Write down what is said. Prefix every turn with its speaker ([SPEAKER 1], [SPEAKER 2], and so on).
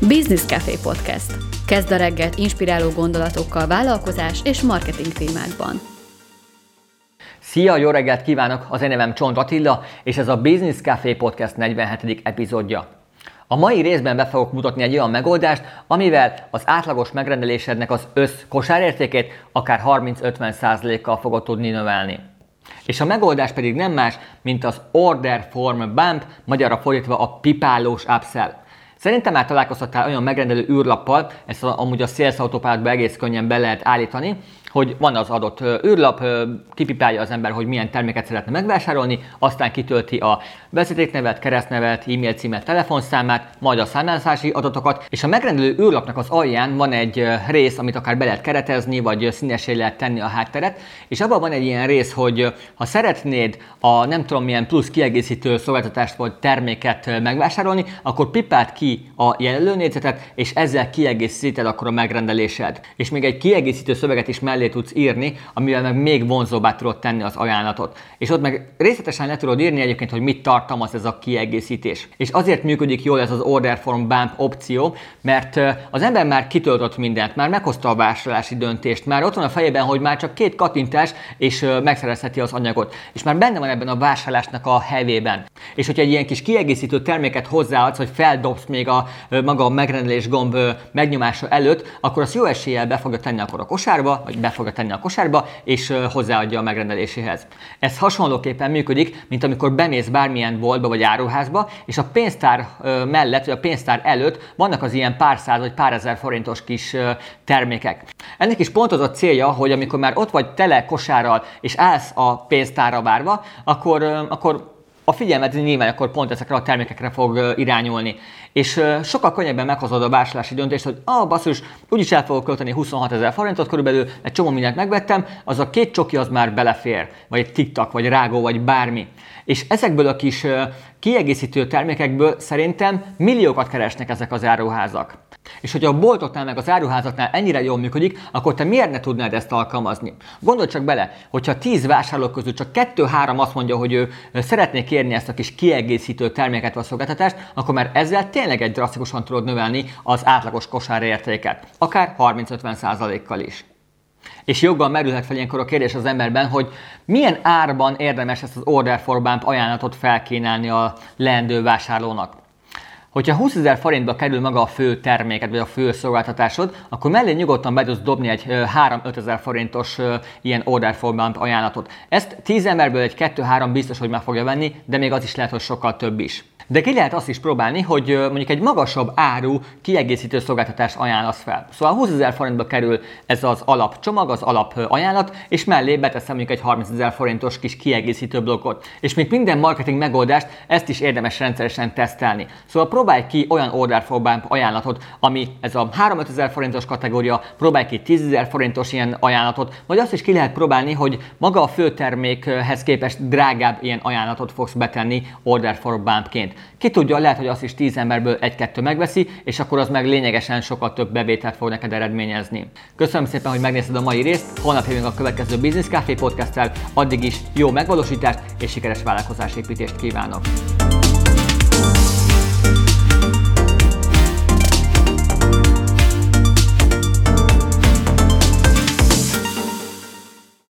[SPEAKER 1] Business Café Podcast. Kezd a reggelt inspiráló gondolatokkal vállalkozás és marketing témákban.
[SPEAKER 2] Szia, jó reggelt kívánok! Az én nevem Csont Attila, és ez a Business Café Podcast 47. epizódja. A mai részben be fogok mutatni egy olyan megoldást, amivel az átlagos megrendelésednek az össz kosárértékét akár 30-50%-kal fogod tudni növelni. És a megoldás pedig nem más, mint az Order Form Bump, magyarra fordítva a pipálós upsell. Szerintem már találkozhattál olyan megrendelő űrlappal, ezt amúgy a Sales Autopilotban egész könnyen be lehet állítani, hogy van az adott űrlap, kipipálja az ember, hogy milyen terméket szeretne megvásárolni, aztán kitölti a vezetéknevet, keresztnevet, e-mail címet, telefonszámát, majd a számlázási adatokat, és a megrendelő űrlapnak az alján van egy rész, amit akár be lehet keretezni, vagy színesé lehet tenni a hátteret, és abban van egy ilyen rész, hogy ha szeretnéd a nem tudom milyen plusz kiegészítő szolgáltatást vagy terméket megvásárolni, akkor pipált ki a jelölőnézetet, és ezzel kiegészíted akkor a megrendelésed. És még egy kiegészítő szöveget is mellé mellé tudsz írni, amivel meg még vonzóbbá tudod tenni az ajánlatot. És ott meg részletesen le tudod írni egyébként, hogy mit tartalmaz ez a kiegészítés. És azért működik jól ez az Order Form Bump opció, mert az ember már kitöltött mindent, már meghozta a vásárlási döntést, már ott van a fejében, hogy már csak két kattintás, és megszerezheti az anyagot. És már benne van ebben a vásárlásnak a hevében. És hogyha egy ilyen kis kiegészítő terméket hozzáadsz, hogy feldobsz még a maga a megrendelés gomb megnyomása előtt, akkor az jó eséllyel be fogja tenni akkor a kosárba, vagy be fogja tenni a kosárba, és hozzáadja a megrendeléséhez. Ez hasonlóképpen működik, mint amikor bemész bármilyen boltba vagy áruházba, és a pénztár mellett, vagy a pénztár előtt vannak az ilyen pár száz vagy pár ezer forintos kis termékek. Ennek is pont az a célja, hogy amikor már ott vagy tele kosárral, és állsz a pénztárra várva, akkor, akkor a figyelmet nyilván akkor pont ezekre a termékekre fog irányulni. És sokkal könnyebben meghozod a vásárlási döntést, hogy ah, basszus, úgyis el fogok költeni 26 ezer forintot körülbelül, egy csomó mindent megvettem, az a két csoki az már belefér, vagy egy tiktak, vagy rágó, vagy bármi. És ezekből a kis kiegészítő termékekből szerintem milliókat keresnek ezek az áruházak. És hogyha a boltoknál meg az áruházaknál ennyire jól működik, akkor te miért ne tudnád ezt alkalmazni? Gondolj csak bele, hogyha 10 vásárlók közül csak 2-3 azt mondja, hogy ő szeretné kérni ezt a kis kiegészítő terméket vagy szolgáltatást, akkor már ezzel tényleg egy drasztikusan tudod növelni az átlagos kosár értéket. Akár 30-50%-kal is. És joggal merülhet fel ilyenkor a kérdés az emberben, hogy milyen árban érdemes ezt az Order for Bump ajánlatot felkínálni a leendő vásárlónak. Hogyha 20 ezer forintba kerül maga a fő terméket, vagy a fő szolgáltatásod, akkor mellé nyugodtan be tudsz dobni egy 3-5 ezer forintos ilyen order for ajánlatot. Ezt 10 emberből egy 2-3 biztos, hogy meg fogja venni, de még az is lehet, hogy sokkal több is. De ki lehet azt is próbálni, hogy mondjuk egy magasabb áru kiegészítő szolgáltatást ajánlasz fel. Szóval 20 ezer forintba kerül ez az alapcsomag, az alap ajánlat, és mellé beteszem mondjuk egy 30 ezer forintos kis kiegészítő blokkot. És mint minden marketing megoldást, ezt is érdemes rendszeresen tesztelni. Szóval próbálj ki olyan order ajánlatot, ami ez a 3-5 ezer forintos kategória, próbálj ki 10 ezer forintos ilyen ajánlatot, vagy azt is ki lehet próbálni, hogy maga a főtermékhez képest drágább ilyen ajánlatot fogsz betenni order for bumpként. Ki tudja, lehet, hogy azt is 10 emberből egy-kettő megveszi, és akkor az meg lényegesen sokkal több bevételt fog neked eredményezni. Köszönöm szépen, hogy megnézted a mai részt, holnap jövünk a következő Business Café podcast addig is jó megvalósítást és sikeres vállalkozásépítést kívánok!